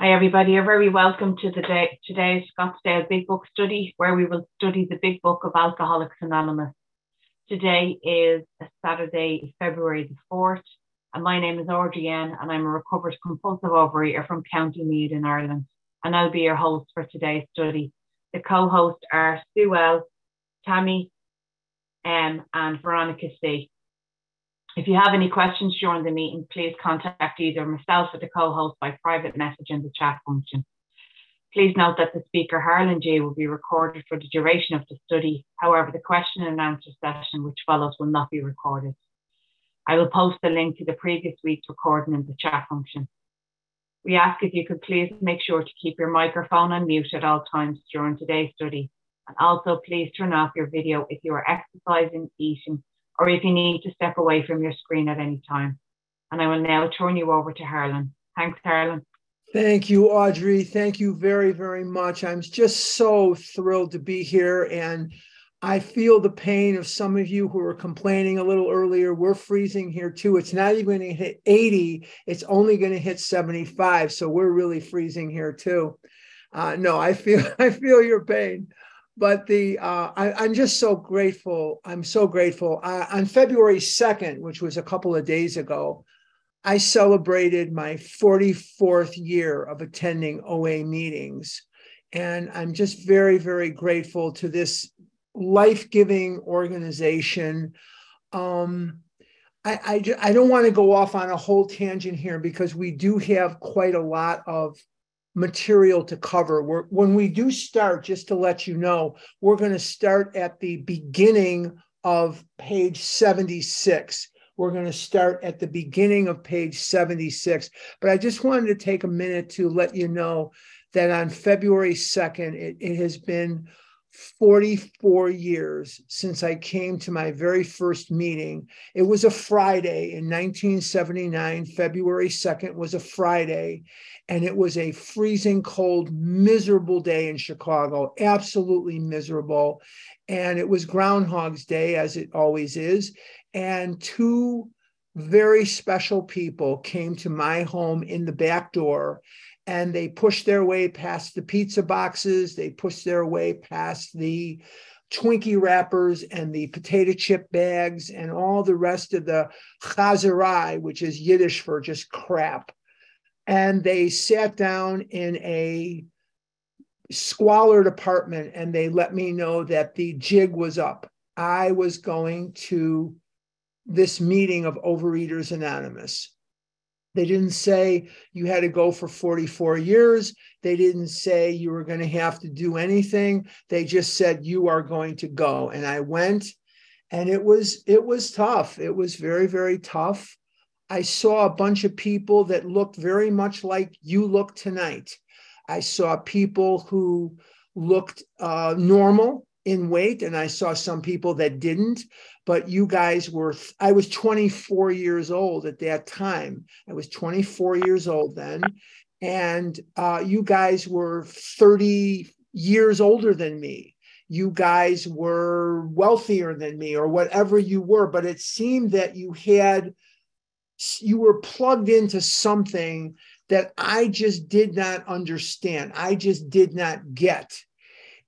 Hi, everybody. You're very welcome to the day, today's Scottsdale Big Book study, where we will study the Big Book of Alcoholics Anonymous. Today is a Saturday, February the 4th, and my name is Audrey Ann, and I'm a recovered compulsive overeater from County Meath in Ireland, and I'll be your host for today's study. The co-hosts are Sue L, Tammy M, and Veronica C. If you have any questions during the meeting, please contact either myself or the co-host by private message in the chat function. Please note that the speaker, Harlan G, will be recorded for the duration of the study. However, the question and answer session which follows will not be recorded. I will post the link to the previous week's recording in the chat function. We ask if you could please make sure to keep your microphone on mute at all times during today's study. And also please turn off your video if you are exercising, eating, or if you need to step away from your screen at any time. And I will now turn you over to Harlan. Thanks, Harlan. Thank you, Audrey. Thank you very, very much. I'm just so thrilled to be here. And I feel the pain of some of you who were complaining a little earlier. We're freezing here too. It's not even going to hit 80, it's only going to hit 75. So we're really freezing here too. Uh, no, I feel I feel your pain but the uh, I, am just so grateful. I'm so grateful. Uh, on February 2nd, which was a couple of days ago, I celebrated my 44th year of attending OA meetings. And I'm just very, very grateful to this life giving organization. Um, I, I, I don't want to go off on a whole tangent here because we do have quite a lot of material to cover. We're, when we do start, just to let you know, we're going to start at the beginning of page 76. We're going to start at the beginning of page 76. But I just wanted to take a minute to let you know that on February 2nd, it, it has been 44 years since I came to my very first meeting. It was a Friday in 1979. February 2nd was a Friday, and it was a freezing cold, miserable day in Chicago, absolutely miserable. And it was Groundhog's Day, as it always is. And two very special people came to my home in the back door and they pushed their way past the pizza boxes. They pushed their way past the Twinkie wrappers and the potato chip bags and all the rest of the chazarai, which is Yiddish for just crap. And they sat down in a squalid apartment and they let me know that the jig was up. I was going to this meeting of Overeaters Anonymous. They didn't say you had to go for 44 years. They didn't say you were going to have to do anything. They just said you are going to go. And I went and it was it was tough. It was very very tough. I saw a bunch of people that looked very much like you look tonight. I saw people who looked uh, normal in weight, and I saw some people that didn't but you guys were i was 24 years old at that time. I was 24 years old then. And uh, you guys were 30 years older than me. You guys were wealthier than me or whatever you were but it seemed that you had you were plugged into something that i just did not understand. I just did not get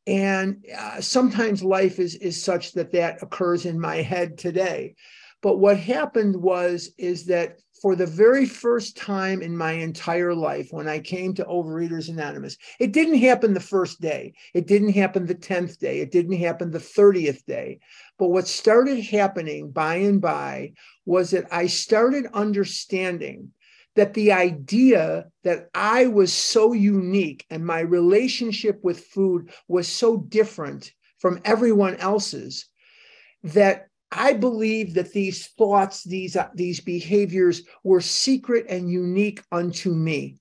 and uh, sometimes life is, is such that that occurs in my head today. But what happened was, is that for the very first time in my entire life, when I came to Overeaters Anonymous, it didn't happen the first day. It didn't happen the 10th day. It didn't happen the 30th day. But what started happening by and by was that I started understanding that the idea that I was so unique and my relationship with food was so different from everyone else's that I believe that these thoughts, these, uh, these behaviors were secret and unique unto me.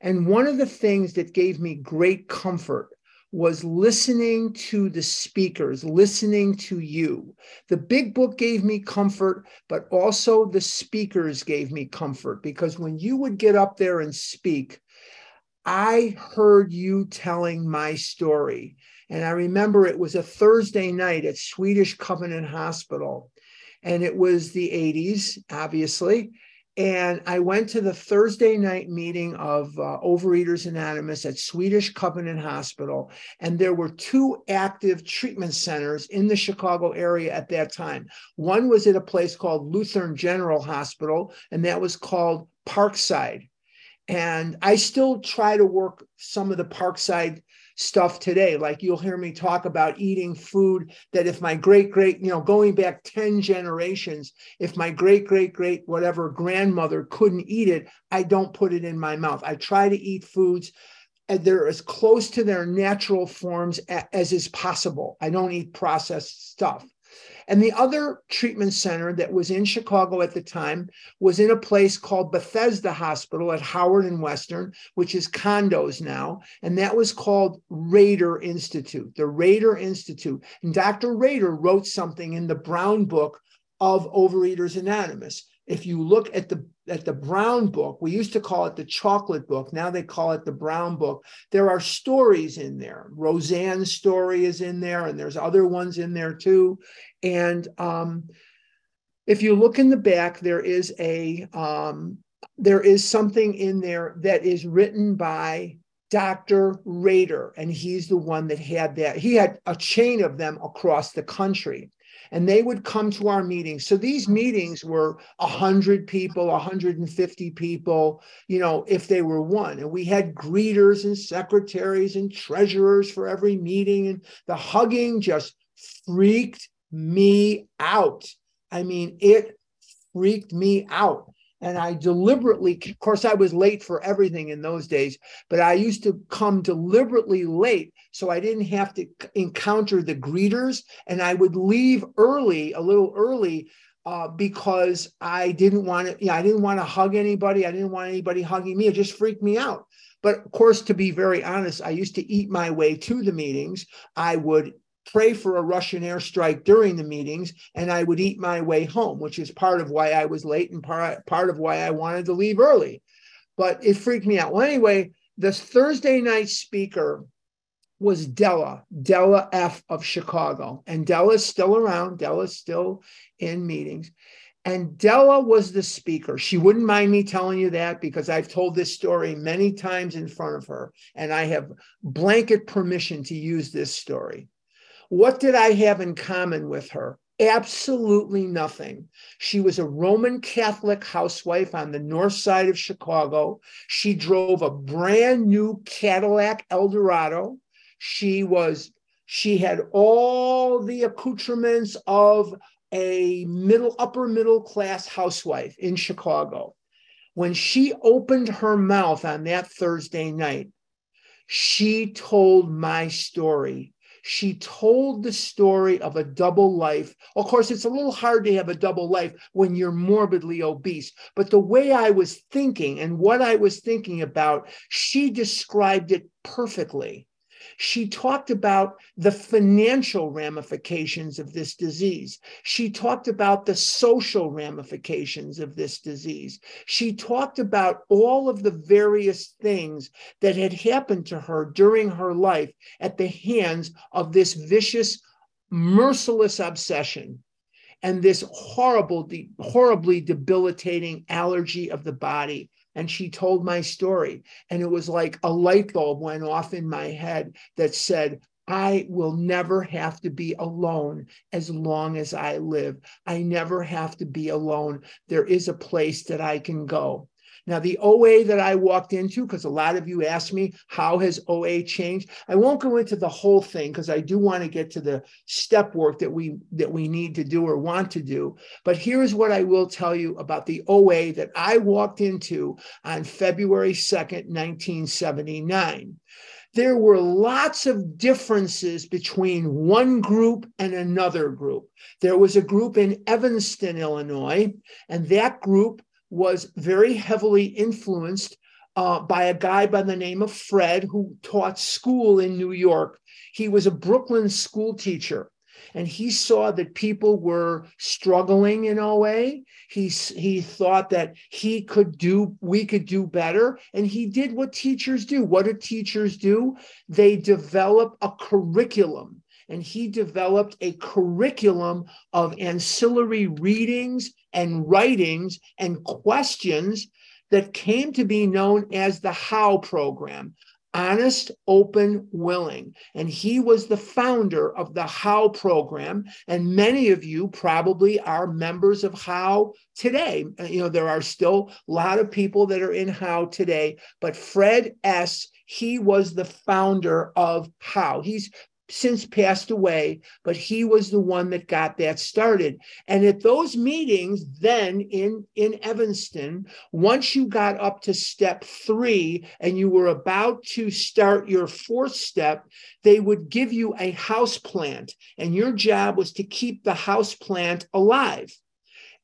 And one of the things that gave me great comfort was listening to the speakers, listening to you. The big book gave me comfort, but also the speakers gave me comfort because when you would get up there and speak, I heard you telling my story. And I remember it was a Thursday night at Swedish Covenant Hospital. And it was the 80s, obviously. And I went to the Thursday night meeting of uh, Overeaters Anonymous at Swedish Covenant Hospital. And there were two active treatment centers in the Chicago area at that time. One was at a place called Lutheran General Hospital, and that was called Parkside. And I still try to work some of the Parkside stuff today. Like you'll hear me talk about eating food that if my great great, you know, going back 10 generations, if my great great great whatever grandmother couldn't eat it, I don't put it in my mouth. I try to eat foods uh, and they're as close to their natural forms as is possible. I don't eat processed stuff. And the other treatment center that was in Chicago at the time was in a place called Bethesda Hospital at Howard and Western, which is condos now. And that was called Rader Institute, the Rader Institute. And Dr. Rader wrote something in the Brown book of Overeaters Anonymous. If you look at the at the brown book we used to call it the chocolate book now they call it the brown book there are stories in there roseanne's story is in there and there's other ones in there too and um, if you look in the back, there is a um, there is something in there that is written by Dr. Rader, and he's the one that had that. He had a chain of them across the country, and they would come to our meetings. So these meetings were 100 people, 150 people, you know, if they were one. And we had greeters and secretaries and treasurers for every meeting, and the hugging just freaked me out. I mean, it freaked me out. And I deliberately, of course, I was late for everything in those days, but I used to come deliberately late so I didn't have to encounter the greeters. And I would leave early, a little early, uh, because I didn't want to, yeah, I didn't want to hug anybody. I didn't want anybody hugging me. It just freaked me out. But of course, to be very honest, I used to eat my way to the meetings. I would pray for a Russian airstrike during the meetings, and I would eat my way home, which is part of why I was late and part, part of why I wanted to leave early. But it freaked me out. Well, anyway, this Thursday night speaker was Della, Della F of Chicago. And Della's still around. Della's still in meetings. And Della was the speaker. She wouldn't mind me telling you that because I've told this story many times in front of her, and I have blanket permission to use this story. What did I have in common with her? Absolutely nothing. She was a Roman Catholic housewife on the north side of Chicago. She drove a brand new Cadillac Eldorado. She was she had all the accoutrements of a middle upper middle class housewife in Chicago. When she opened her mouth on that Thursday night, she told my story she told the story of a double life. Of course, it's a little hard to have a double life when you're morbidly obese, but the way I was thinking and what I was thinking about, she described it perfectly she talked about the financial ramifications of this disease. She talked about the social ramifications of this disease. She talked about all of the various things that had happened to her during her life at the hands of this vicious, merciless obsession and this horrible, horribly debilitating allergy of the body and she told my story. And it was like a light bulb went off in my head that said, I will never have to be alone as long as I live. I never have to be alone. There is a place that I can go. Now, the OA that I walked into, because a lot of you asked me, how has OA changed? I won't go into the whole thing because I do want to get to the step work that we that we need to do or want to do. But here's what I will tell you about the OA that I walked into on February 2nd, 1979 there were lots of differences between one group and another group. There was a group in Evanston, Illinois, and that group was very heavily influenced uh, by a guy by the name of Fred who taught school in New York. He was a Brooklyn school teacher and he saw that people were struggling in OA. He, he thought that he could do, we could do better. And he did what teachers do. What do teachers do? They develop a curriculum. And he developed a curriculum of ancillary readings and writings and questions that came to be known as the How program honest, open, willing. And he was the founder of the How program. And many of you probably are members of How today. You know, there are still a lot of people that are in How today, but Fred S. He was the founder of How. He's since passed away, but he was the one that got that started. And at those meetings, then in, in Evanston, once you got up to step three and you were about to start your fourth step, they would give you a house plant, and your job was to keep the house plant alive.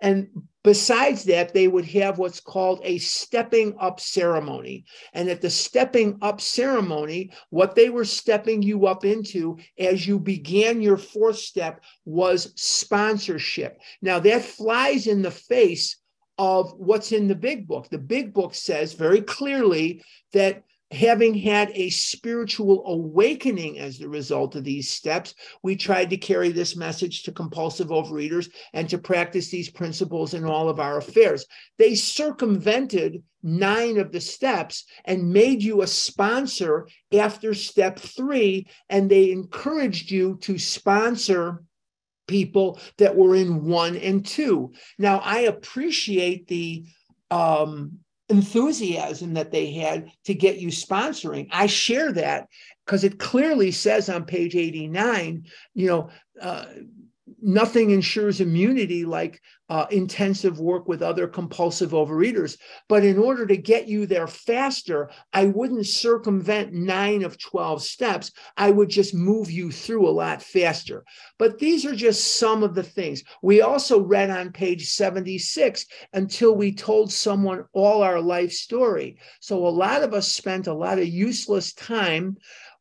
And besides that, they would have what's called a stepping up ceremony. And at the stepping up ceremony, what they were stepping you up into as you began your fourth step was sponsorship. Now, that flies in the face of what's in the big book. The big book says very clearly that having had a spiritual awakening as the result of these steps, we tried to carry this message to compulsive overeaters and to practice these principles in all of our affairs. They circumvented nine of the steps and made you a sponsor after step three, and they encouraged you to sponsor people that were in one and two. Now, I appreciate the um, enthusiasm that they had to get you sponsoring. I share that because it clearly says on page 89, you know, uh, nothing ensures immunity like uh, intensive work with other compulsive overeaters. But in order to get you there faster, I wouldn't circumvent nine of 12 steps. I would just move you through a lot faster. But these are just some of the things. We also read on page 76 until we told someone all our life story. So a lot of us spent a lot of useless time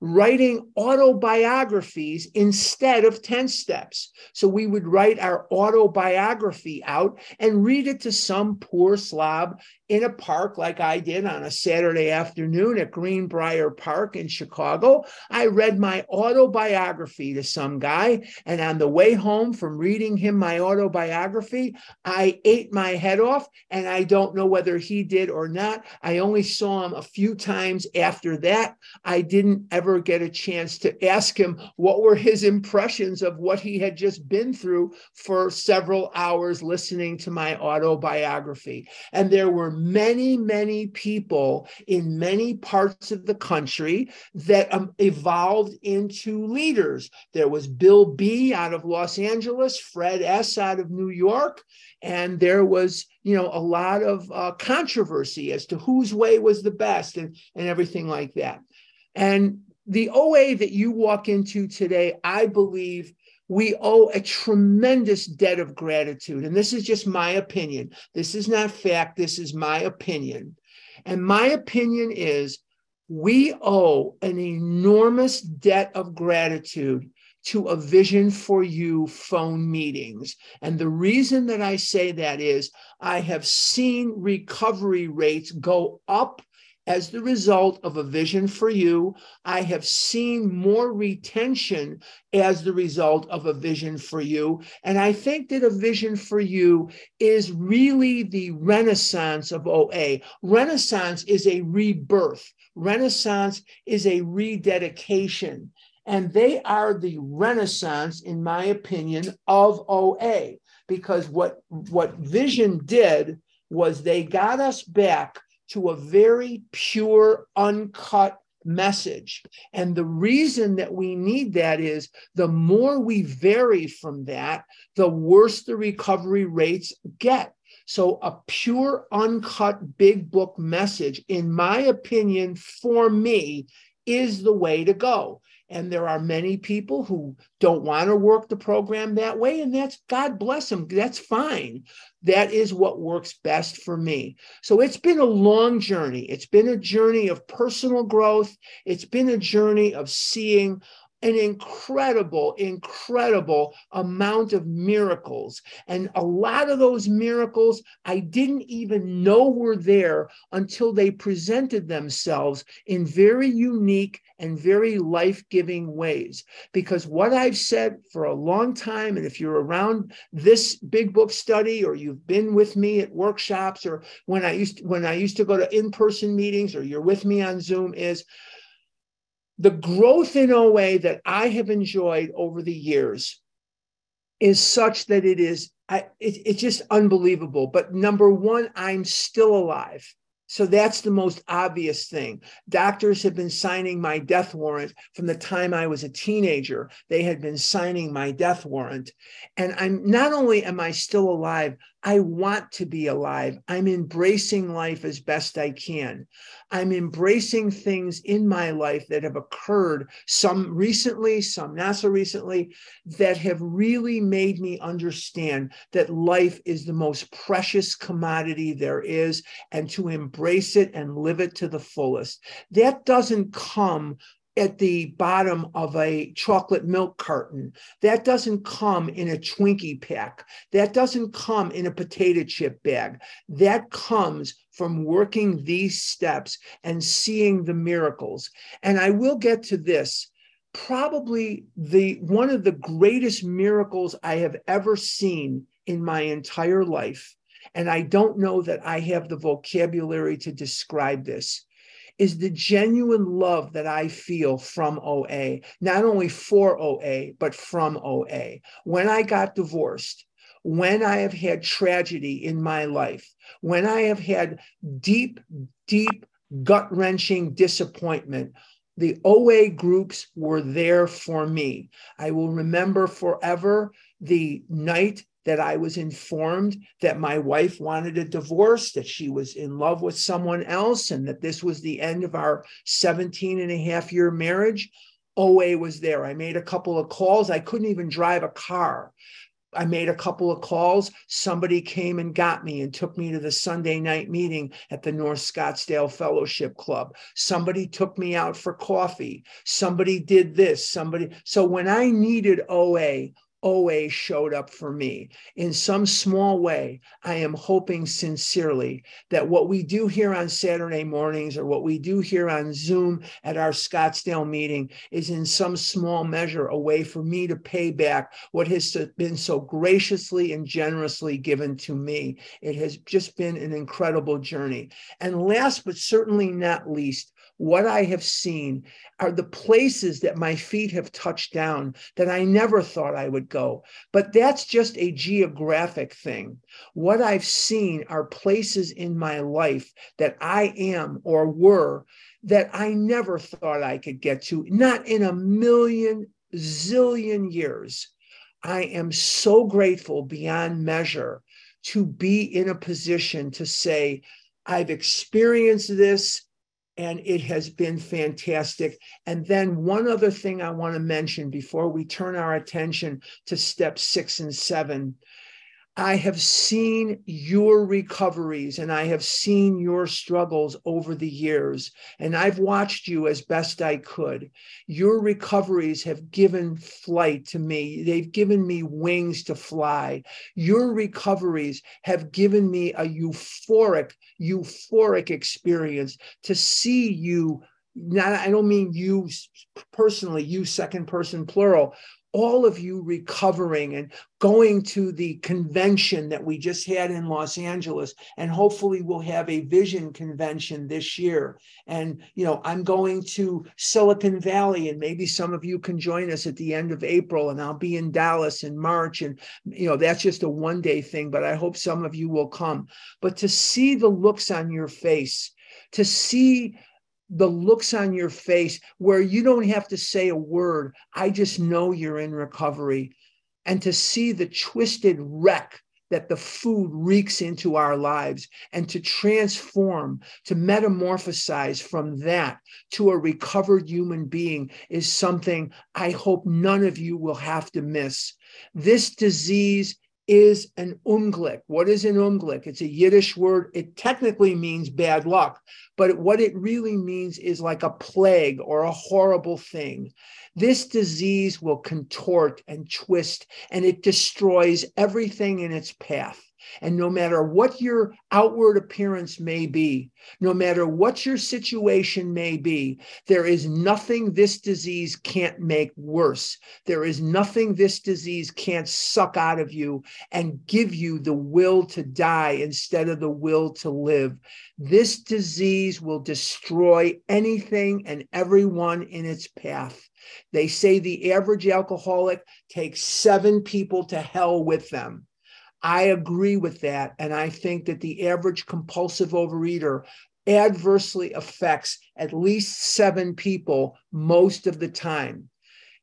writing autobiographies instead of 10 steps. So we would write our autobiography out and read it to some poor slob in a park like I did on a Saturday afternoon at Greenbrier Park in Chicago. I read my autobiography to some guy. And on the way home from reading him my autobiography, I ate my head off. And I don't know whether he did or not. I only saw him a few times after that. I didn't ever get a chance to ask him what were his impressions of what he had just been through for several hours listening to my autobiography. And there were many, many people in many parts of the country that um, evolved into leaders. There was Bill B out of Los Angeles, Fred S out of New York, and there was you know a lot of uh, controversy as to whose way was the best and, and everything like that. And the OA that you walk into today, I believe we owe a tremendous debt of gratitude. And this is just my opinion. This is not fact. This is my opinion. And my opinion is we owe an enormous debt of gratitude to a vision for you phone meetings. And the reason that I say that is I have seen recovery rates go up as the result of a vision for you. I have seen more retention as the result of a vision for you. And I think that a vision for you is really the renaissance of OA. Renaissance is a rebirth, Renaissance is a rededication. And they are the renaissance, in my opinion, of OA. Because what, what Vision did was they got us back to a very pure, uncut message. And the reason that we need that is the more we vary from that, the worse the recovery rates get. So, a pure, uncut, big book message, in my opinion, for me, is the way to go. And there are many people who don't want to work the program that way. And that's God bless them. That's fine. That is what works best for me. So it's been a long journey. It's been a journey of personal growth. It's been a journey of seeing an incredible, incredible amount of miracles. And a lot of those miracles I didn't even know were there until they presented themselves in very unique and very life giving ways. Because what I've said for a long time, and if you're around this big book study or you've been with me at workshops or when I used to, when I used to go to in person meetings or you're with me on Zoom, is the growth in OA that I have enjoyed over the years is such that it is I, it, it's just unbelievable. But number one, I'm still alive. So that's the most obvious thing. Doctors have been signing my death warrant from the time I was a teenager. They had been signing my death warrant. And I'm not only am I still alive, I want to be alive. I'm embracing life as best I can. I'm embracing things in my life that have occurred, some recently, some not so recently, that have really made me understand that life is the most precious commodity there is, and to embrace it and live it to the fullest. That doesn't come at the bottom of a chocolate milk carton. That doesn't come in a Twinkie pack. That doesn't come in a potato chip bag. That comes from working these steps and seeing the miracles. And I will get to this. Probably the one of the greatest miracles I have ever seen in my entire life. And I don't know that I have the vocabulary to describe this is the genuine love that I feel from OA, not only for OA, but from OA. When I got divorced, when I have had tragedy in my life, when I have had deep, deep, gut wrenching disappointment, the OA groups were there for me. I will remember forever the night that I was informed that my wife wanted a divorce, that she was in love with someone else, and that this was the end of our 17 and a half year marriage. OA was there. I made a couple of calls. I couldn't even drive a car. I made a couple of calls. Somebody came and got me and took me to the Sunday night meeting at the North Scottsdale Fellowship Club. Somebody took me out for coffee. Somebody did this. Somebody. So when I needed OA, OA showed up for me in some small way. I am hoping sincerely that what we do here on Saturday mornings or what we do here on Zoom at our Scottsdale meeting is in some small measure a way for me to pay back what has been so graciously and generously given to me. It has just been an incredible journey. And last but certainly not least, what I have seen are the places that my feet have touched down that I never thought I would go. But that's just a geographic thing. What I've seen are places in my life that I am or were that I never thought I could get to, not in a million zillion years. I am so grateful beyond measure to be in a position to say, I've experienced this and it has been fantastic. And then one other thing I want to mention before we turn our attention to step six and seven I have seen your recoveries and I have seen your struggles over the years, and I've watched you as best I could. Your recoveries have given flight to me, they've given me wings to fly. Your recoveries have given me a euphoric, euphoric experience to see you. Not, I don't mean you personally, you second person plural, all of you recovering and going to the convention that we just had in Los Angeles and hopefully we'll have a vision convention this year. And you know I'm going to Silicon Valley and maybe some of you can join us at the end of April and I'll be in Dallas in March and you know that's just a one day thing but I hope some of you will come. But to see the looks on your face to see the looks on your face where you don't have to say a word. I just know you're in recovery. And to see the twisted wreck that the food reeks into our lives and to transform, to metamorphosize from that to a recovered human being is something I hope none of you will have to miss. This disease is an unglück. What is an unglück? It's a Yiddish word. It technically means bad luck, but what it really means is like a plague or a horrible thing. This disease will contort and twist, and it destroys everything in its path. And no matter what your outward appearance may be, no matter what your situation may be, there is nothing this disease can't make worse. There is nothing this disease can't suck out of you and give you the will to die instead of the will to live. This disease will destroy anything and everyone in its path. They say the average alcoholic takes seven people to hell with them. I agree with that. And I think that the average compulsive overeater adversely affects at least seven people most of the time.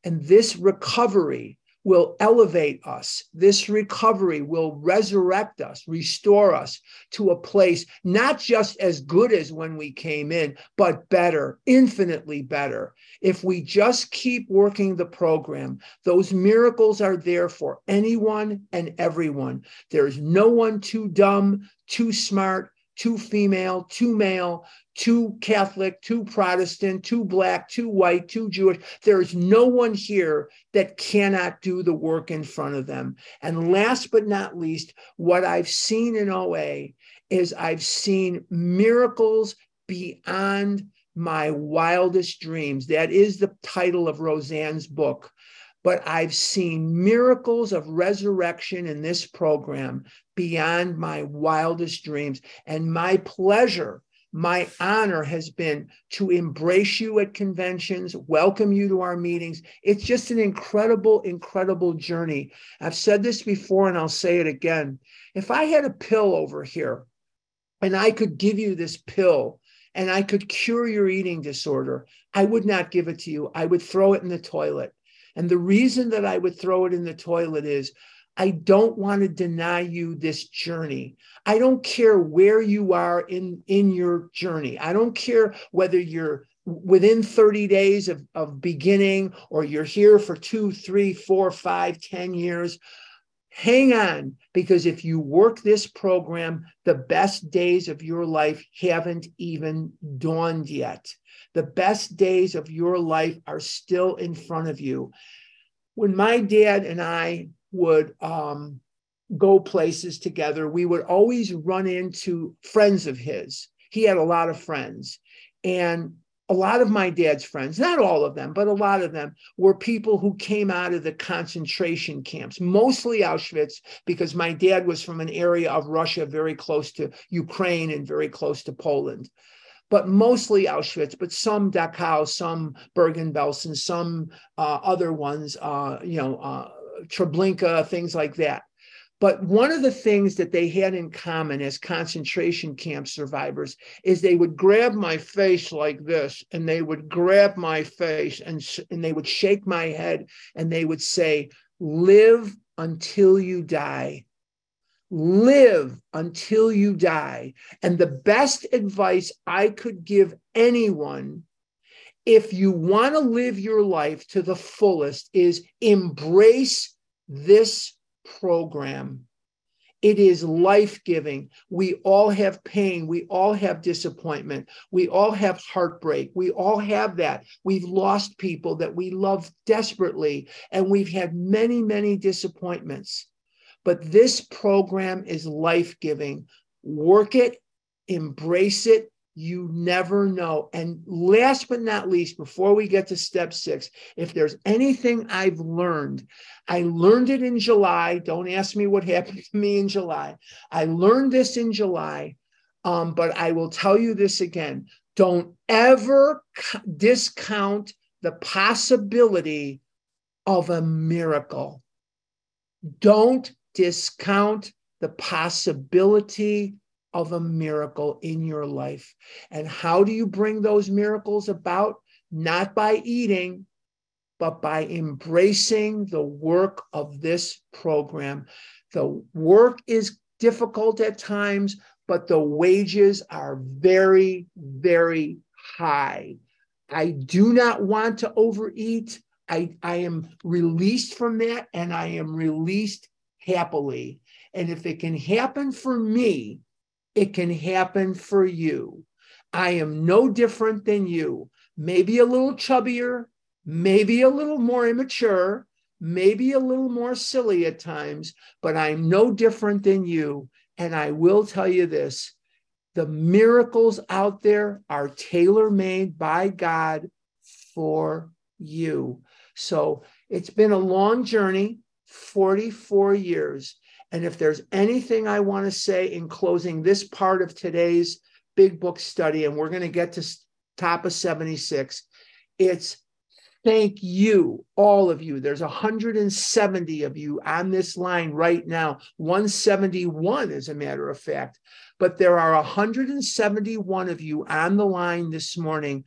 And this recovery will elevate us. This recovery will resurrect us, restore us to a place not just as good as when we came in, but better, infinitely better. If we just keep working the program, those miracles are there for anyone and everyone. There's no one too dumb, too smart, too female, two male, two Catholic, two Protestant, two black, two white, two Jewish. There is no one here that cannot do the work in front of them. And last but not least, what I've seen in OA is I've seen miracles beyond my wildest dreams. That is the title of Roseanne's book but I've seen miracles of resurrection in this program beyond my wildest dreams. And my pleasure, my honor has been to embrace you at conventions, welcome you to our meetings. It's just an incredible, incredible journey. I've said this before and I'll say it again. If I had a pill over here and I could give you this pill, and I could cure your eating disorder, I would not give it to you. I would throw it in the toilet. And the reason that I would throw it in the toilet is I don't want to deny you this journey. I don't care where you are in, in your journey. I don't care whether you're within 30 days of, of beginning or you're here for two, three, four, five, ten years. Hang on, because if you work this program, the best days of your life haven't even dawned yet. The best days of your life are still in front of you. When my dad and I would um, go places together, we would always run into friends of his. He had a lot of friends. And a lot of my dad's friends, not all of them, but a lot of them were people who came out of the concentration camps, mostly Auschwitz, because my dad was from an area of Russia very close to Ukraine and very close to Poland but mostly Auschwitz, but some Dachau, some Bergen-Belsen, some uh, other ones, uh, you know, uh, Treblinka, things like that. But one of the things that they had in common as concentration camp survivors is they would grab my face like this, and they would grab my face and, and they would shake my head and they would say, Live until you die live until you die. And the best advice I could give anyone, if you want to live your life to the fullest, is embrace this program. It is life giving. We all have pain. We all have disappointment. We all have heartbreak. We all have that. We've lost people that we love desperately, and we've had many, many disappointments. But this program is life giving. Work it, embrace it. You never know. And last but not least, before we get to step six, if there's anything I've learned, I learned it in July. Don't ask me what happened to me in July. I learned this in July. Um, but I will tell you this again don't ever discount the possibility of a miracle. Don't discount the possibility of a miracle in your life. And how do you bring those miracles about? Not by eating, but by embracing the work of this program. The work is difficult at times, but the wages are very, very high. I do not want to overeat. I, I am released from that and I am released happily. And if it can happen for me, it can happen for you. I am no different than you. Maybe a little chubbier, maybe a little more immature, maybe a little more silly at times, but I'm no different than you. And I will tell you this the miracles out there are tailor made by God for you. So it's been a long journey, 44 years. And if there's anything I want to say in closing this part of today's big book study, and we're going to get to top of 76, it's thank you, all of you. There's 170 of you on this line right now, 171, as a matter of fact. But there are 171 of you on the line this morning.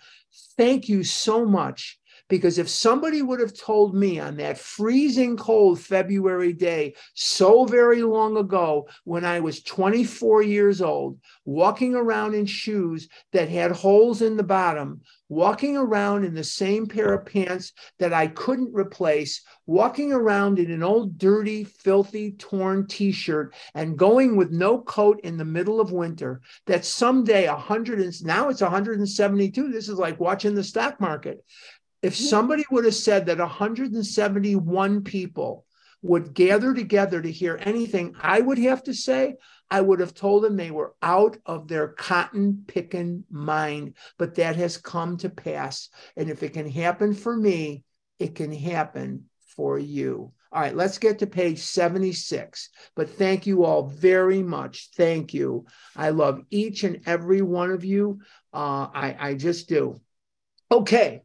Thank you so much because if somebody would have told me on that freezing cold February day, so very long ago, when I was 24 years old, walking around in shoes that had holes in the bottom, walking around in the same pair of pants that I couldn't replace, walking around in an old, dirty, filthy, torn t shirt, and going with no coat in the middle of winter, that someday 100 and now it's 172. This is like watching the stock market. If somebody would have said that 171 people would gather together to hear anything I would have to say, I would have told them they were out of their cotton picking mind. But that has come to pass. And if it can happen for me, it can happen for you. All right, let's get to page 76. But thank you all very much. Thank you. I love each and every one of you. Uh, I, I just do. Okay,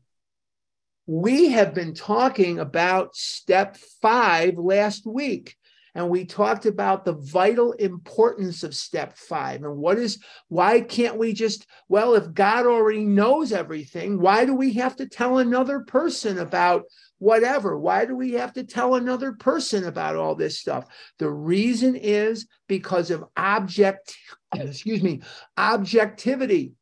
we have been talking about step five last week. And we talked about the vital importance of step five and what is, why can't we just, well, if God already knows everything, why do we have to tell another person about whatever? Why do we have to tell another person about all this stuff? The reason is because of object, excuse me, objectivity.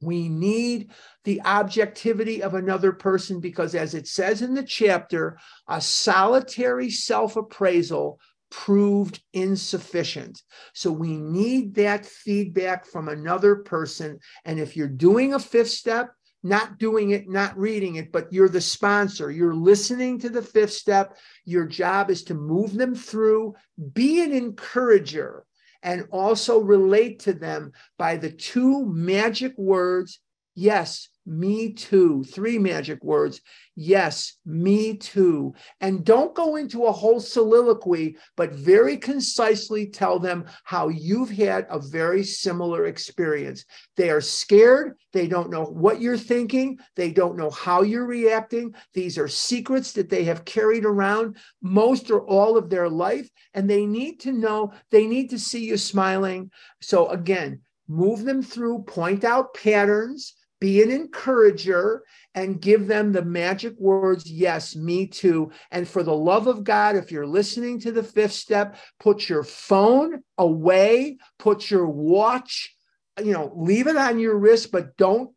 We need the objectivity of another person because, as it says in the chapter, a solitary self appraisal proved insufficient. So we need that feedback from another person. And if you're doing a fifth step, not doing it, not reading it, but you're the sponsor, you're listening to the fifth step. Your job is to move them through, be an encourager and also relate to them by the two magic words yes, me too. Three magic words. Yes, me too. And don't go into a whole soliloquy, but very concisely tell them how you've had a very similar experience. They are scared. They don't know what you're thinking. They don't know how you're reacting. These are secrets that they have carried around most or all of their life. And they need to know, they need to see you smiling. So, again, move them through, point out patterns be an encourager and give them the magic words, yes, me too. And for the love of God, if you're listening to the fifth step, put your phone away, put your watch, you know, leave it on your wrist, but don't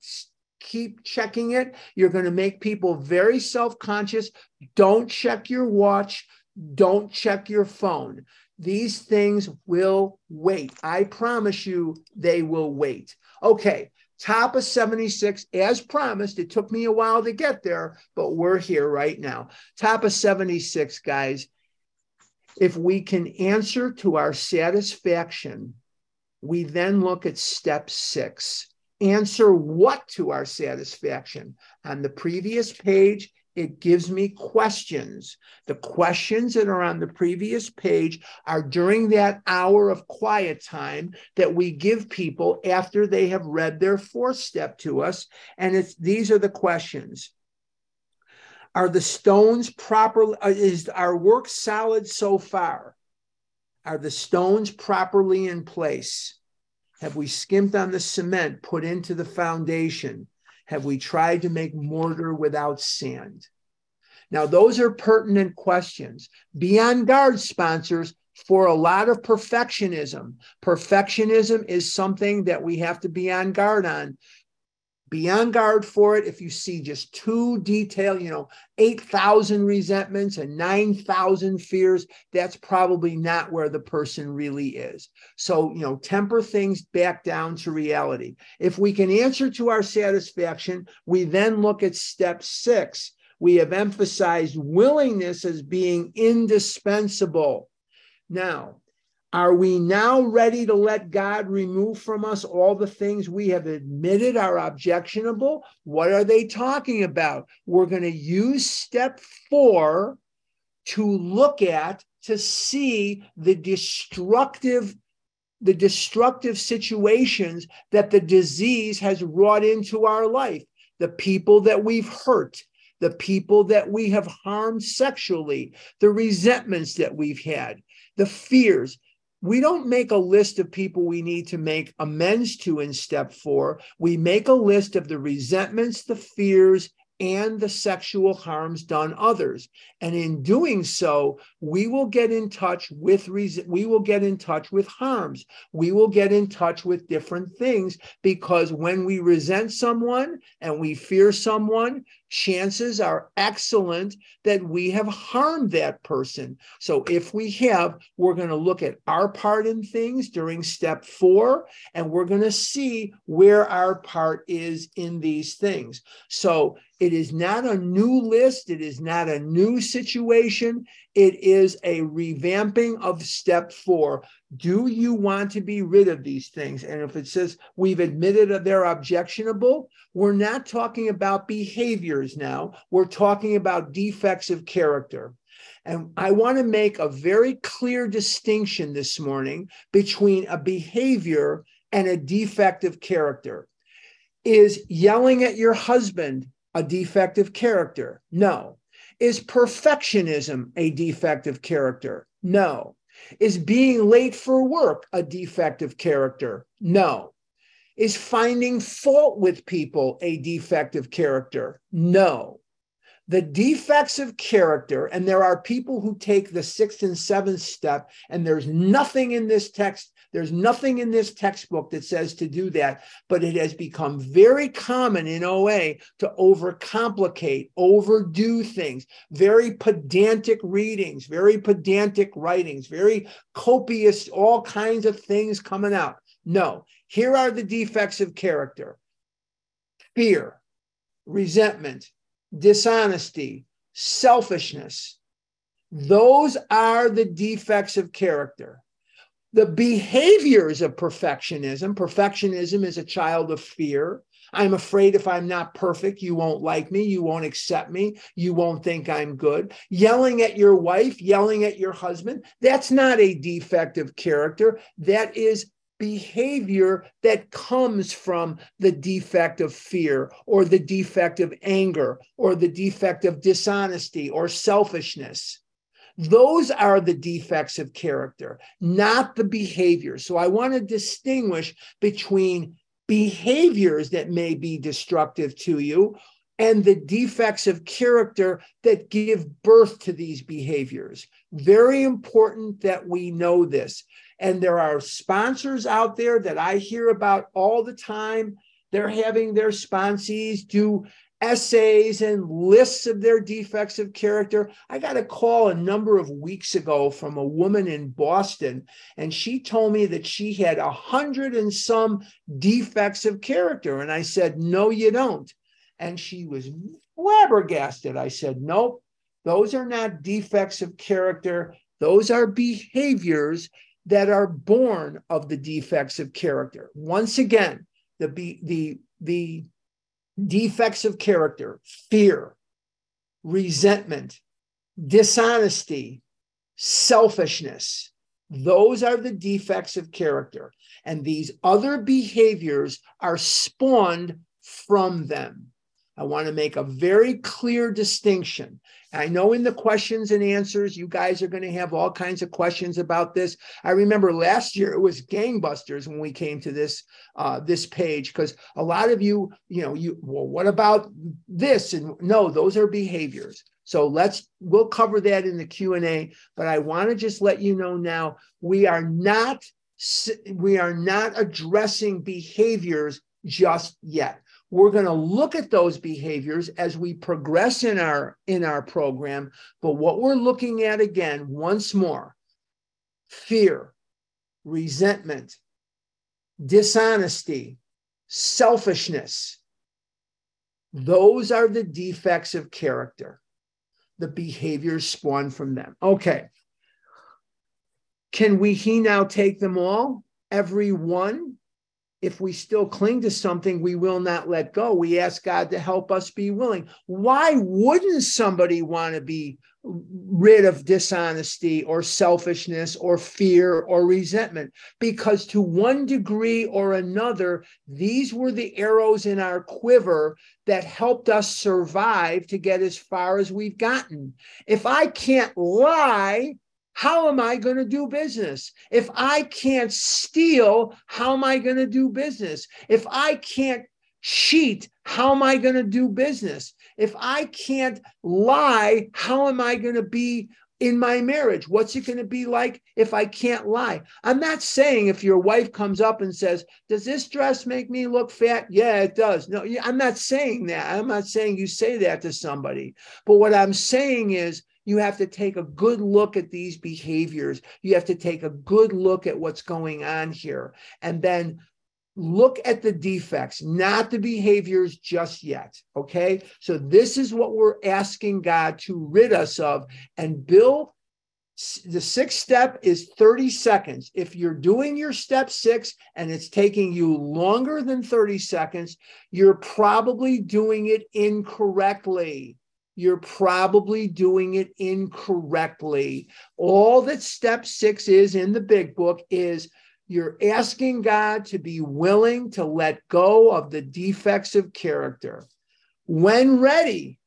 keep checking it. You're going to make people very self conscious. Don't check your watch, don't check your phone. These things will wait. I promise you, they will wait. Okay, top of 76 as promised. It took me a while to get there, but we're here right now. Top of 76, guys. If we can answer to our satisfaction, we then look at step six. Answer what to our satisfaction? On the previous page, it gives me questions. The questions that are on the previous page are during that hour of quiet time that we give people after they have read their fourth step to us. And it's these are the questions. Are the stones properly, uh, is our work solid so far? Are the stones properly in place? Have we skimped on the cement put into the foundation? Have we tried to make mortar without sand? Now, those are pertinent questions. Be on guard, sponsors, for a lot of perfectionism. Perfectionism is something that we have to be on guard on. Be on guard for it. If you see just too detailed, you know, 8,000 resentments and 9,000 fears, that's probably not where the person really is. So, you know, temper things back down to reality. If we can answer to our satisfaction, we then look at step six. We have emphasized willingness as being indispensable. Now, are we now ready to let God remove from us all the things we have admitted are objectionable? What are they talking about? We're going to use step four to look at to see the destructive the destructive situations that the disease has wrought into our life the people that we've hurt the people that we have harmed sexually the resentments that we've had the fears we don't make a list of people we need to make amends to in step four. We make a list of the resentments, the fears, and the sexual harms done others. And in doing so, we will get in touch with reason, we will get in touch with harms. We will get in touch with different things because when we resent someone and we fear someone, chances are excellent that we have harmed that person. So if we have, we're going to look at our part in things during step four, and we're going to see where our part is in these things. So it is not a new list, it is not a new situation. It is a revamping of step four. Do you want to be rid of these things? And if it says we've admitted that they're objectionable, we're not talking about behaviors now. We're talking about defects of character. And I want to make a very clear distinction this morning between a behavior and a defective character. Is yelling at your husband a defective character? No. Is perfectionism a defective character? No. Is being late for work a defective character? No. Is finding fault with people a defective character? No. The defects of character, and there are people who take the sixth and seventh step, and there's nothing in this text, there's nothing in this textbook that says to do that, but it has become very common in OA to overcomplicate, overdo things, very pedantic readings, very pedantic writings, very copious, all kinds of things coming out. No, here are the defects of character fear, resentment, dishonesty, selfishness. Those are the defects of character. The behaviors of perfectionism perfectionism is a child of fear. I'm afraid if I'm not perfect, you won't like me, you won't accept me, you won't think I'm good. Yelling at your wife, yelling at your husband, that's not a defect of character. That is behavior that comes from the defect of fear or the defect of anger or the defect of dishonesty or selfishness. Those are the defects of character, not the behaviors. So I want to distinguish between behaviors that may be destructive to you and the defects of character that give birth to these behaviors. Very important that we know this. And there are sponsors out there that I hear about all the time. They're having their sponsees do essays and lists of their defects of character. I got a call a number of weeks ago from a woman in Boston, and she told me that she had a hundred and some defects of character. And I said, No, you don't. And she was flabbergasted. I said, Nope, those are not defects of character. Those are behaviors that are born of the defects of character. Once again, the, the, the defects of character, fear, resentment, dishonesty, selfishness, those are the defects of character. And these other behaviors are spawned from them. I want to make a very clear distinction. I know in the questions and answers, you guys are going to have all kinds of questions about this. I remember last year it was gangbusters when we came to this uh, this page because a lot of you, you know, you well, what about this? And no, those are behaviors. So let's we'll cover that in the Q and A. But I want to just let you know now we are not we are not addressing behaviors just yet we're going to look at those behaviors as we progress in our in our program. But what we're looking at again once more fear resentment dishonesty selfishness. Those are the defects of character. The behaviors spawn from them. Okay. Can we he now take them all? Every one if we still cling to something, we will not let go. We ask God to help us be willing. Why wouldn't somebody want to be rid of dishonesty or selfishness or fear or resentment? Because to one degree or another, these were the arrows in our quiver that helped us survive to get as far as we've gotten. If I can't lie, how am I going to do business? If I can't steal, how am I going to do business? If I can't cheat, how am I going to do business? If I can't lie, how am I going to be in my marriage? What's it going to be like if I can't lie? I'm not saying if your wife comes up and says, Does this dress make me look fat? Yeah, it does. No, I'm not saying that. I'm not saying you say that to somebody. But what I'm saying is, you have to take a good look at these behaviors. You have to take a good look at what's going on here. And then look at the defects, not the behaviors just yet. Okay. So, this is what we're asking God to rid us of. And Bill, the sixth step is 30 seconds. If you're doing your step six and it's taking you longer than 30 seconds, you're probably doing it incorrectly you're probably doing it incorrectly. All that step six is in the big book is you're asking God to be willing to let go of the defects of character. When ready,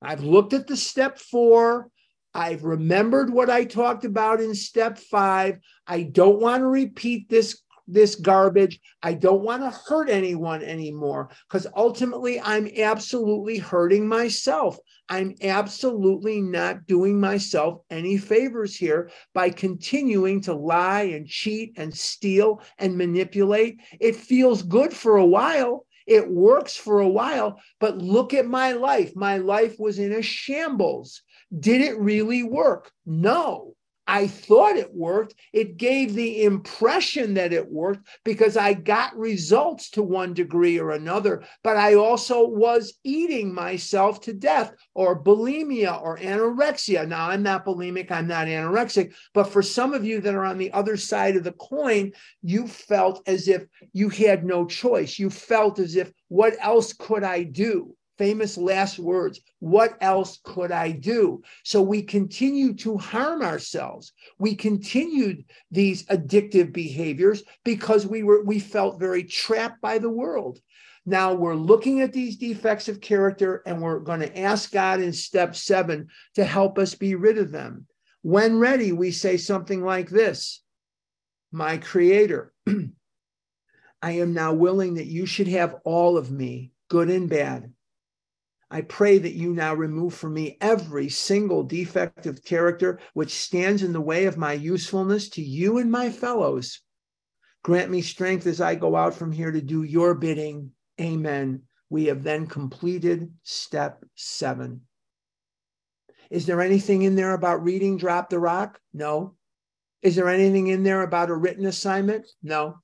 I've looked at the step four. I've remembered what I talked about in step five. I don't want to repeat this this garbage. I don't want to hurt anyone anymore because ultimately I'm absolutely hurting myself. I'm absolutely not doing myself any favors here by continuing to lie and cheat and steal and manipulate. It feels good for a while. It works for a while, but look at my life. My life was in a shambles. Did it really work? No. I thought it worked. It gave the impression that it worked because I got results to one degree or another, but I also was eating myself to death or bulimia or anorexia. Now, I'm not bulimic, I'm not anorexic, but for some of you that are on the other side of the coin, you felt as if you had no choice. You felt as if, what else could I do? Famous last words. What else could I do? So we continue to harm ourselves. We continued these addictive behaviors because we were we felt very trapped by the world. Now we're looking at these defects of character and we're going to ask God in step 7 to help us be rid of them. When ready, we say something like this. My creator, I am now willing that you should have all of me, good and bad I pray that you now remove from me every single defect of character which stands in the way of my usefulness to you and my fellows. Grant me strength as I go out from here to do your bidding. Amen. We have then completed step seven. Is there anything in there about reading Drop the Rock? No. Is there anything in there about a written assignment? No.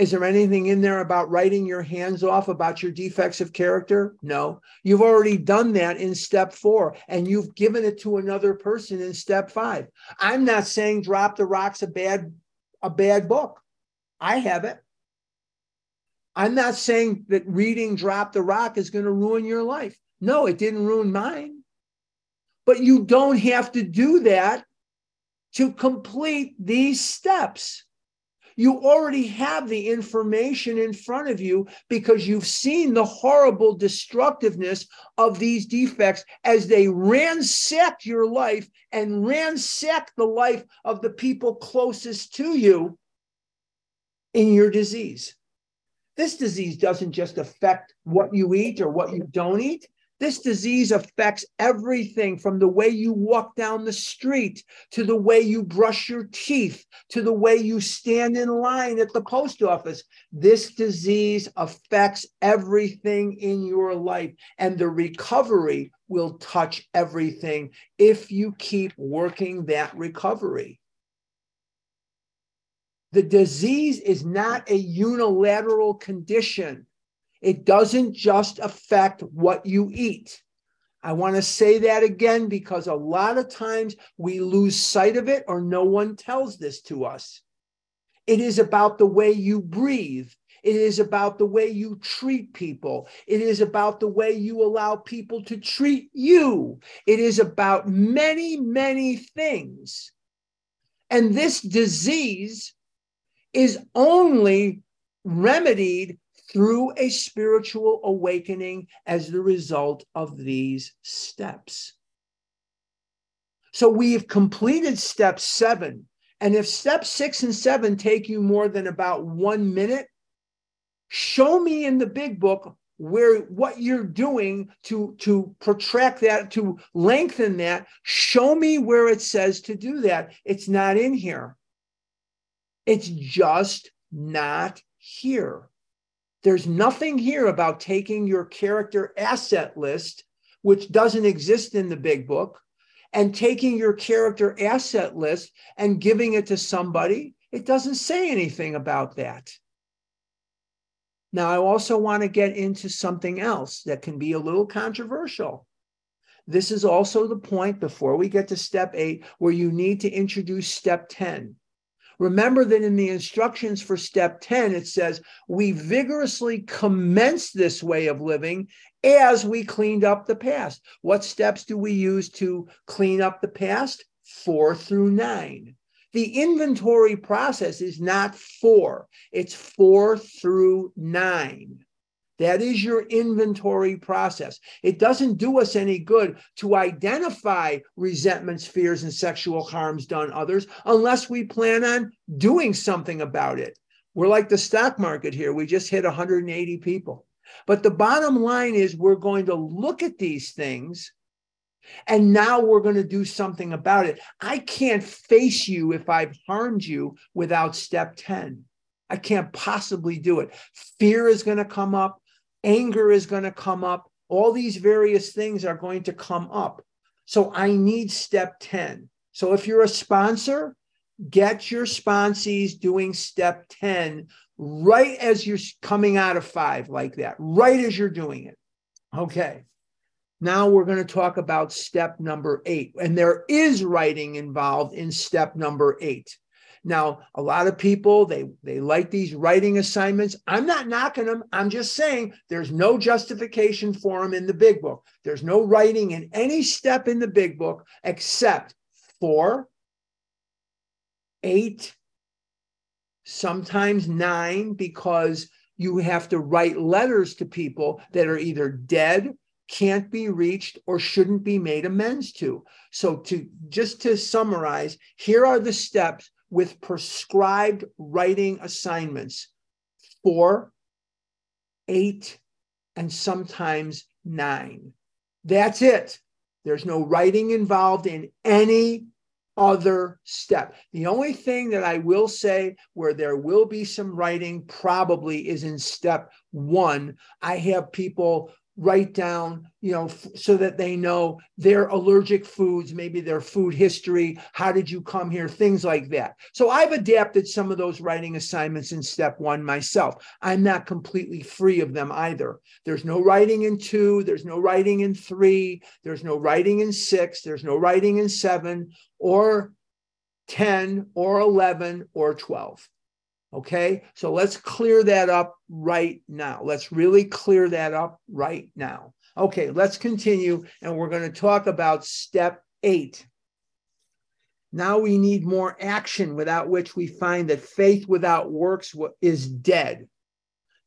Is there anything in there about writing your hands off about your defects of character? No. You've already done that in step four, and you've given it to another person in step five. I'm not saying drop the rock's a bad a bad book. I have it. I'm not saying that reading Drop the Rock is going to ruin your life. No, it didn't ruin mine. But you don't have to do that to complete these steps. You already have the information in front of you because you've seen the horrible destructiveness of these defects as they ransack your life and ransack the life of the people closest to you in your disease. This disease doesn't just affect what you eat or what you don't eat. This disease affects everything from the way you walk down the street to the way you brush your teeth to the way you stand in line at the post office. This disease affects everything in your life, and the recovery will touch everything if you keep working that recovery. The disease is not a unilateral condition. It doesn't just affect what you eat. I want to say that again because a lot of times we lose sight of it or no one tells this to us. It is about the way you breathe. It is about the way you treat people. It is about the way you allow people to treat you. It is about many, many things. And this disease is only remedied through a spiritual awakening as the result of these steps. So we've completed step seven. And if step six and seven take you more than about one minute, show me in the big book where what you're doing to to protract that to lengthen that show me where it says to do that it's not in here it's just not here there's nothing here about taking your character asset list, which doesn't exist in the big book, and taking your character asset list and giving it to somebody. It doesn't say anything about that. Now, I also want to get into something else that can be a little controversial. This is also the point before we get to step eight where you need to introduce step 10. Remember that in the instructions for step 10, it says, we vigorously commence this way of living as we cleaned up the past. What steps do we use to clean up the past? Four through nine. The inventory process is not four, it's four through nine. That is your inventory process. It doesn't do us any good to identify resentments, fears, and sexual harms done others unless we plan on doing something about it. We're like the stock market here. We just hit 180 people. But the bottom line is we're going to look at these things and now we're going to do something about it. I can't face you if I've harmed you without step 10. I can't possibly do it. Fear is going to come up anger is going to come up. All these various things are going to come up. So I need step 10. So if you're a sponsor, get your sponsees doing step 10 right as you're coming out of five, like that, right as you're doing it. Okay. Now we're going to talk about step number eight. And there is writing involved in step number eight. Now, a lot of people they they like these writing assignments. I'm not knocking them. I'm just saying there's no justification for them in the big book. There's no writing in any step in the big book except four, eight, sometimes nine, because you have to write letters to people that are either dead can't be reached or shouldn't be made amends to. So to just to summarize, here are the steps with prescribed writing assignments four, eight, and sometimes nine. That's it. There's no writing involved in any other step. The only thing that I will say where there will be some writing probably is in step one. I have people write down, you know, f- so that they know their allergic foods, maybe their food history, how did you come here, things like that. So I've adapted some of those writing assignments in step one myself. I'm not completely free of them either. There's no writing in two, there's no writing in three, there's no writing in six, there's no writing in seven or 10 or 11 or 12. Okay, so let's clear that up right now. Let's really clear that up right now. Okay, let's continue, and we're going to talk about step eight. Now we need more action, without which we find that faith without works is dead.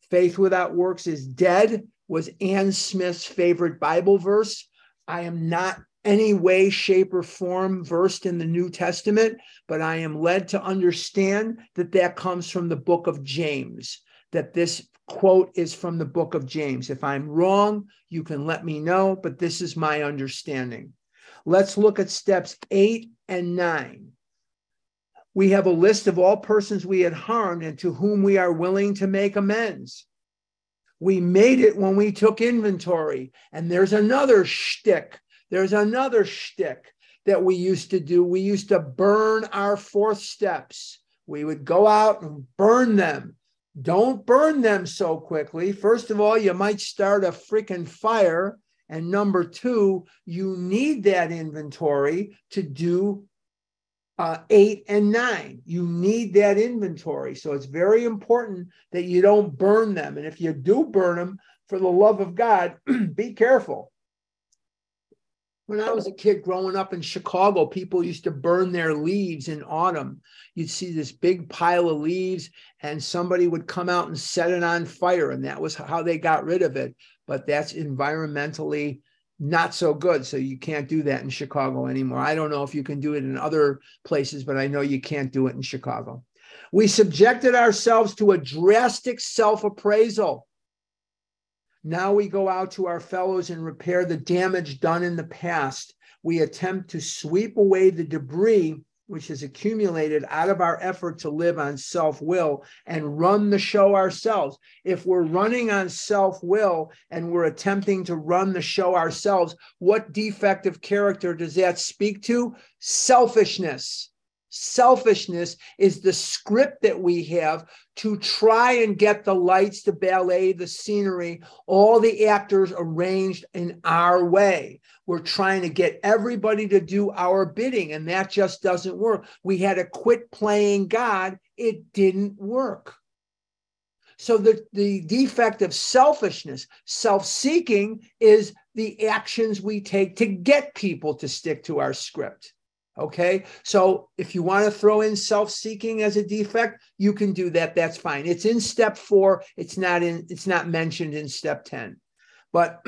Faith without works is dead was Anne Smith's favorite Bible verse. I am not any way, shape, or form versed in the New Testament, but I am led to understand that that comes from the book of James, that this quote is from the book of James. If I'm wrong, you can let me know, but this is my understanding. Let's look at steps eight and nine. We have a list of all persons we had harmed and to whom we are willing to make amends. We made it when we took inventory. And there's another shtick. There's another shtick that we used to do. We used to burn our fourth steps. We would go out and burn them. Don't burn them so quickly. First of all, you might start a freaking fire. And number two, you need that inventory to do uh, eight and nine. You need that inventory. So it's very important that you don't burn them. And if you do burn them, for the love of God, be careful. When I was a kid growing up in Chicago, people used to burn their leaves in autumn. You'd see this big pile of leaves, and somebody would come out and set it on fire. And that was how they got rid of it. But that's environmentally not so good. So you can't do that in Chicago anymore. I don't know if you can do it in other places, but I know you can't do it in Chicago. We subjected ourselves to a drastic self appraisal. Now we go out to our fellows and repair the damage done in the past. We attempt to sweep away the debris which has accumulated out of our effort to live on self will and run the show ourselves. If we're running on self will and we're attempting to run the show ourselves, what defect of character does that speak to? Selfishness. Selfishness is the script that we have to try and get the lights, the ballet, the scenery, all the actors arranged in our way. We're trying to get everybody to do our bidding, and that just doesn't work. We had to quit playing God, it didn't work. So the, the defect of selfishness, self-seeking is the actions we take to get people to stick to our script. Okay. So if you want to throw in self seeking as a defect, you can do that. That's fine. It's in step four. It's not in, it's not mentioned in step 10. But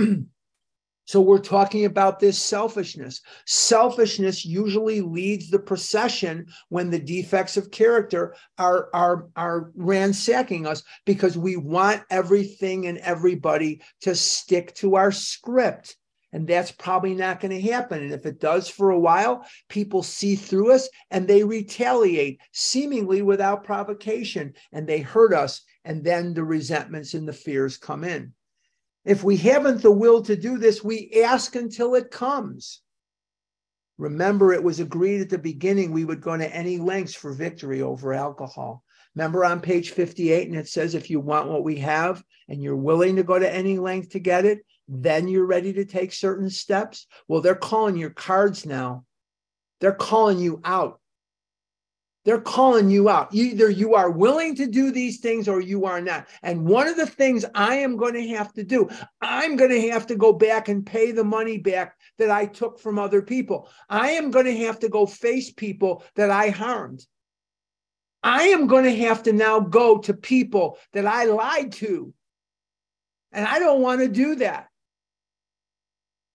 so we're talking about this selfishness. Selfishness usually leads the procession when the defects of character are, are, are ransacking us because we want everything and everybody to stick to our script. And that's probably not going to happen. And if it does for a while, people see through us and they retaliate seemingly without provocation and they hurt us. And then the resentments and the fears come in. If we haven't the will to do this, we ask until it comes. Remember, it was agreed at the beginning we would go to any lengths for victory over alcohol. Remember on page 58, and it says if you want what we have and you're willing to go to any length to get it, then you're ready to take certain steps. Well, they're calling your cards now. They're calling you out. They're calling you out. Either you are willing to do these things or you are not. And one of the things I am going to have to do, I'm going to have to go back and pay the money back that I took from other people. I am going to have to go face people that I harmed. I am going to have to now go to people that I lied to. And I don't want to do that.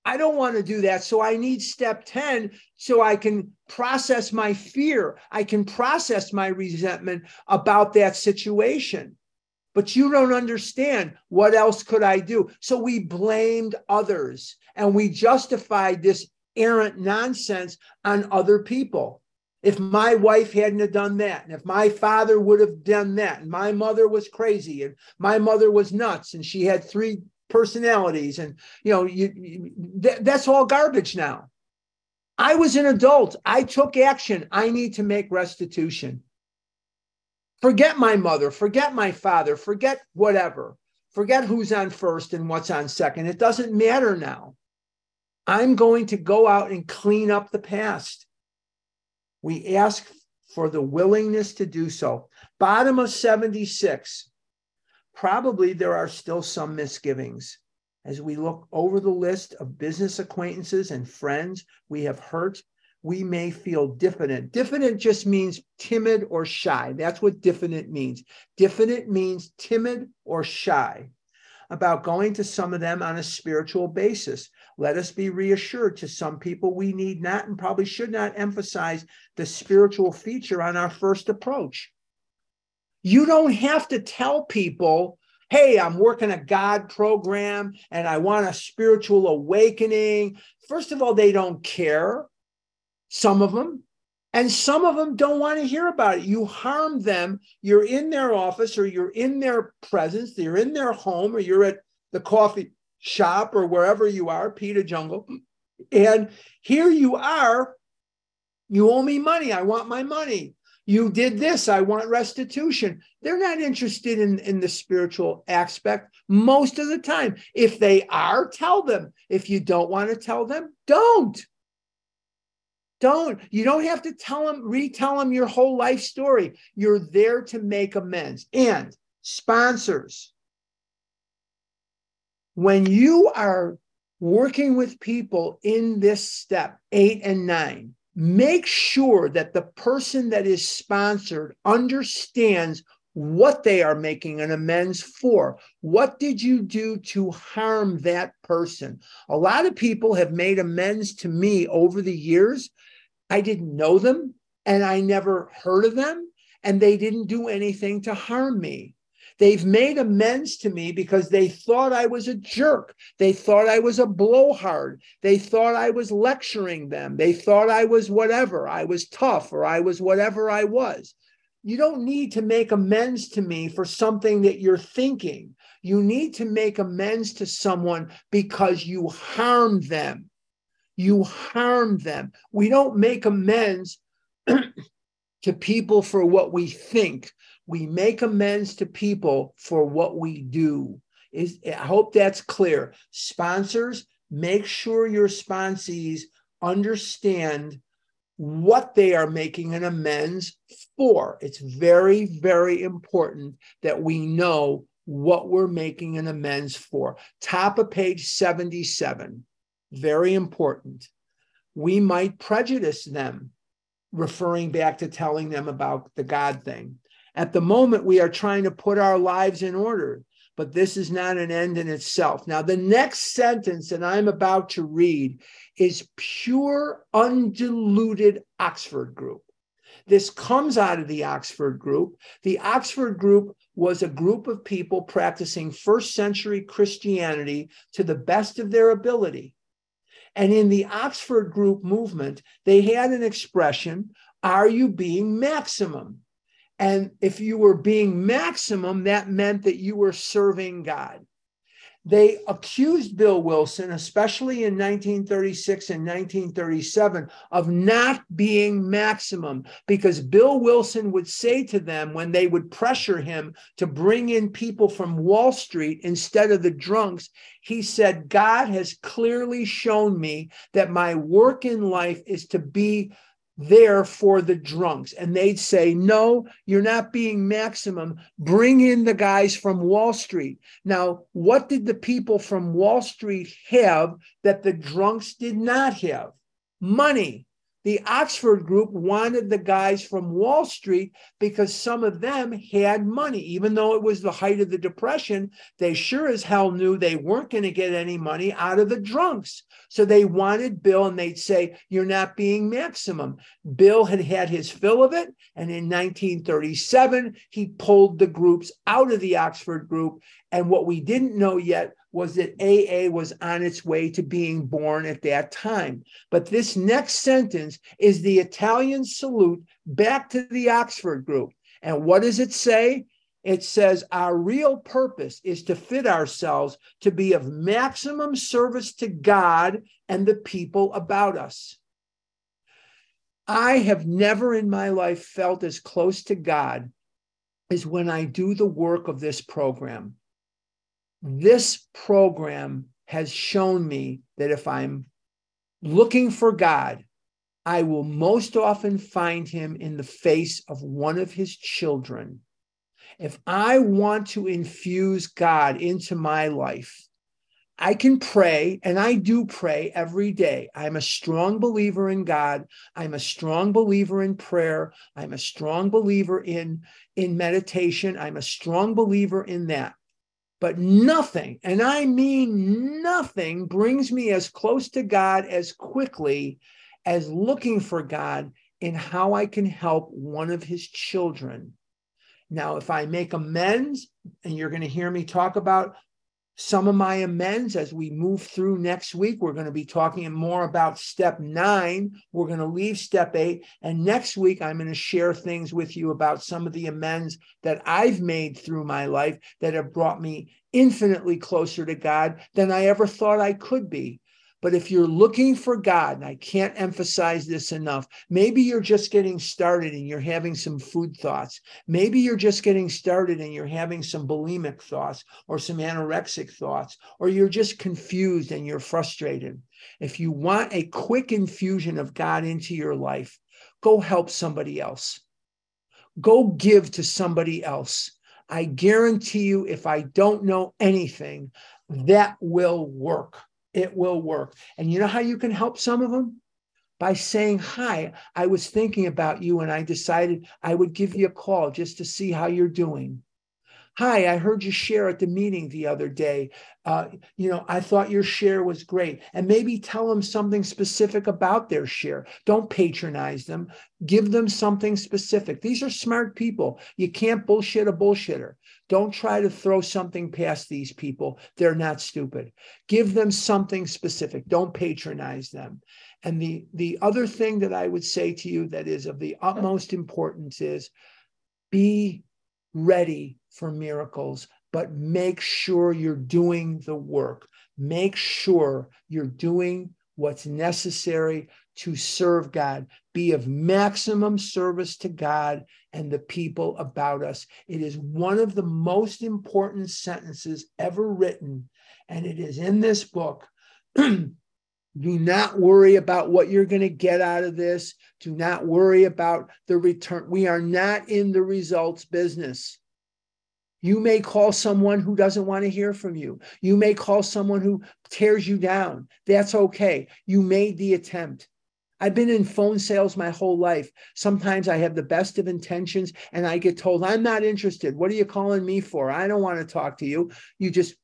I don't want to do that. So I need step 10 so I can process my fear. I can process my resentment about that situation. But you don't understand. What else could I do? So we blamed others and we justified this errant nonsense on other people. If my wife hadn't have done that, and if my father would have done that, and my mother was crazy, and my mother was nuts, and she had three personalities and you know you, you th- that's all garbage now. I was an adult. I took action. I need to make restitution. Forget my mother. Forget my father. Forget whatever. Forget who's on first and what's on second. It doesn't matter now. I'm going to go out and clean up the past. We ask for the willingness to do so. Bottom of 76 probably there are still some misgivings. As we look over the list of business acquaintances and friends we have hurt, we may feel diffident. Diffident just means timid or shy. That's what diffident means. Diffident means timid or shy about going to some of them on a spiritual basis. Let us be reassured to some people we need not and probably should not emphasize the spiritual feature on our first approach. You don't have to tell people Hey, I'm working a God program and I want a spiritual awakening. First of all, they don't care. Some of them. And some of them don't want to hear about it. You harm them. You're in their office or you're in their presence, you're in their home or you're at the coffee shop or wherever you are, Peter Jungle. And here you are. You owe me money. I want my money. You did this. I want restitution. They're not interested in, in the spiritual aspect most of the time. If they are, tell them. If you don't want to tell them, don't. Don't. You don't have to tell them, retell them your whole life story. You're there to make amends. And sponsors, when you are working with people in this step, eight and nine, make sure that the person that is sponsored understands what they are making an amends for. What did you do to harm that person? A lot of people have made amends to me over the years. I didn't know them and I never heard of them, and they didn't do anything to harm me. They've made amends to me because they thought I was a jerk. They thought I was a blowhard. They thought I was lecturing them. They thought I was whatever. I was tough or I was whatever I was. You don't need to make amends to me for something that you're thinking. You need to make amends to someone because you harmed them. You harmed them. We don't make amends to people for what we think we make amends to people for what we do. Is I hope that's clear. Sponsors, make sure your sponsees understand what they are making an amends for. It's very, very important that we know what we're making an amends for. Top of page 77, very important. We might prejudice them, referring back to telling them about the God thing. At the moment, we are trying to put our lives in order, but this is not an end in itself. Now, the next sentence that I'm about to read is pure, undiluted Oxford group. This comes out of the Oxford group. The Oxford group was a group of people practicing first century Christianity to the best of their ability. And in the Oxford group movement, they had an expression Are you being maximum? And if you were being maximum, that meant that you were serving God. They accused Bill Wilson, especially in 1936 and 1937, of not being maximum because Bill Wilson would say to them when they would pressure him to bring in people from Wall Street instead of the drunks, he said, God has clearly shown me that my work in life is to be there for the drunks. And they'd say, No, you're not being maximum. Bring in the guys from Wall Street. Now, what did the people from Wall Street have that the drunks did not have? Money. The Oxford group wanted the guys from Wall Street because some of them had money. Even though it was the height of the Depression, they sure as hell knew they weren't going to get any money out of the drunks. So they wanted Bill, and they'd say, You're not being maximum. Bill had had his fill of it. And in 1937, he pulled the groups out of the Oxford group. And what we didn't know yet was that AA was on its way to being born at that time. But this next sentence is the Italian salute back to the Oxford group. And what does it say? It says, Our real purpose is to fit ourselves to be of maximum service to God and the people about us. I have never in my life felt as close to God as when I do the work of this program this program has shown me that if I'm looking for God, I will most often find him in the face of one of his children. If I want to infuse God into my life, I can pray, and I do pray every day. I'm a strong believer in God. I'm a strong believer in prayer. I'm a strong believer in, in meditation. I'm a strong believer in that. But nothing, and I mean nothing, brings me as close to God as quickly as looking for God in how I can help one of his children. Now, if I make amends, and you're going to hear me talk about some of my amends as we move through next week. We're going to be talking more about step nine. We're going to leave step eight. And next week, I'm going to share things with you about some of the amends that I've made through my life that have brought me infinitely closer to God than I ever thought I could be. But if you're looking for God, and I can't emphasize this enough, maybe you're just getting started and you're having some food thoughts. Maybe you're just getting started and you're having some bulimic thoughts or some anorexic thoughts, or you're just confused and you're frustrated. If you want a quick infusion of God into your life, go help somebody else. Go give to somebody else. I guarantee you, if I don't know anything, that will work it will work. And you know how you can help some of them? By saying, Hi, I was thinking about you and I decided I would give you a call just to see how you're doing. Hi, I heard you share at the meeting the other day. Uh, you know, I thought your share was great. And maybe tell them something specific about their share. Don't patronize them. Give them something specific. These are smart people. You can't bullshit a bullshitter. Don't try to throw something past these people. They're not stupid. Give them something specific. Don't patronize them. And the, the other thing that I would say to you that is of the utmost importance is be ready for miracles, but make sure you're doing the work. Make sure you're doing what's necessary to serve God, be of maximum service to God and the people about us. It is one of the most important sentences ever written, and it is in this book. Do not worry about what you're going to get out of this. Do not worry about the return. We are not in the results business. You may call someone who doesn't want to hear from you. You may call someone who tears you down. That's okay. You made the attempt. I've been in phone sales my whole life. Sometimes I have the best of intentions and I get told, I'm not interested. What are you calling me for? I don't want to talk to you. You just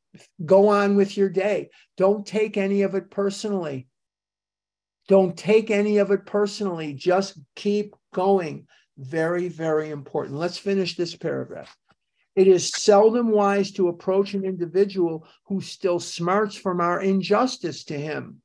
go on with your day. Don't take any of it personally. Don't take any of it personally. Just keep going. Very, very important. Let's finish this paragraph. It is seldom wise to approach an individual who still smarts from our injustice to him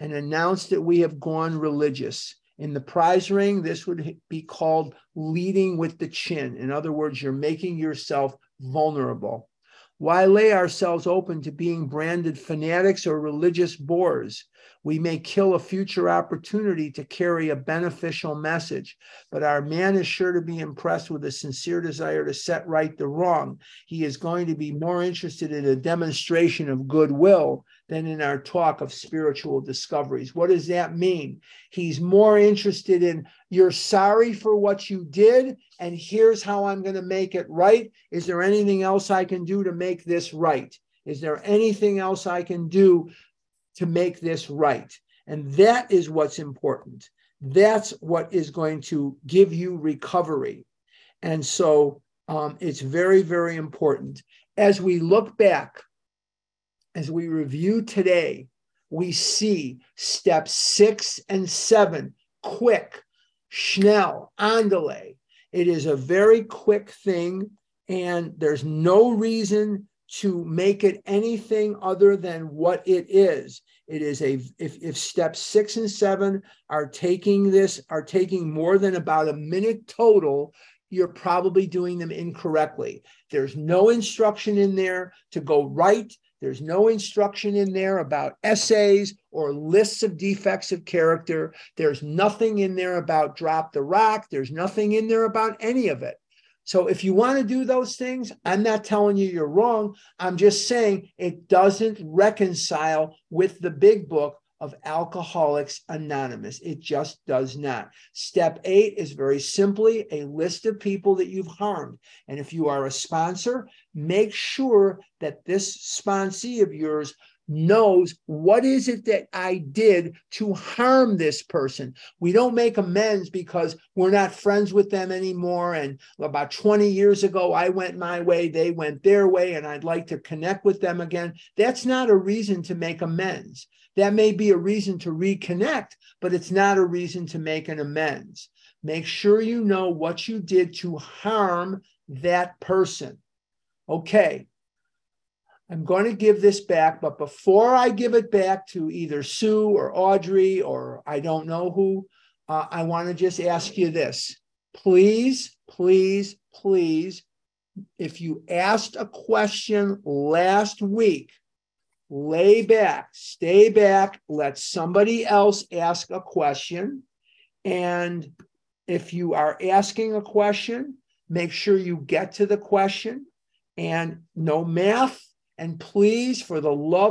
and announce that we have gone religious. In the prize ring, this would be called leading with the chin. In other words, you're making yourself vulnerable. Why lay ourselves open to being branded fanatics or religious bores? We may kill a future opportunity to carry a beneficial message, but our man is sure to be impressed with a sincere desire to set right the wrong. He is going to be more interested in a demonstration of goodwill than in our talk of spiritual discoveries. What does that mean? He's more interested in you're sorry for what you did, and here's how I'm going to make it right. Is there anything else I can do to make this right? Is there anything else I can do to make this right? And that is what's important. That's what is going to give you recovery. And so um, it's very, very important. As we look back, as we review today, we see steps six and seven quick, schnell, andale. It is a very quick thing, and there's no reason to make it anything other than what it is. It is a if, if steps six and seven are taking this, are taking more than about a minute total, you're probably doing them incorrectly. There's no instruction in there to go right there's no instruction in there about essays or lists of defects of character. There's nothing in there about drop the rock. There's nothing in there about any of it. So if you want to do those things, I'm not telling you you're wrong. I'm just saying it doesn't reconcile with the big book of Alcoholics Anonymous. It just does not. Step eight is very simply a list of people that you've harmed. And if you are a sponsor, make sure that this sponsee of yours knows what is it that I did to harm this person. We don't make amends because we're not friends with them anymore. And about 20 years ago, I went my way, they went their way, and I'd like to connect with them again. That's not a reason to make amends. That may be a reason to reconnect, but it's not a reason to make an amends. Make sure you know what you did to harm that person. Okay. I'm going to give this back, but before I give it back to either Sue or Audrey or I don't know who, uh, I want to just ask you this. Please, please, please, if you asked a question last week, lay back, stay back, let somebody else ask a question. And if you are asking a question, make sure you get to the question and no math. And please, for the love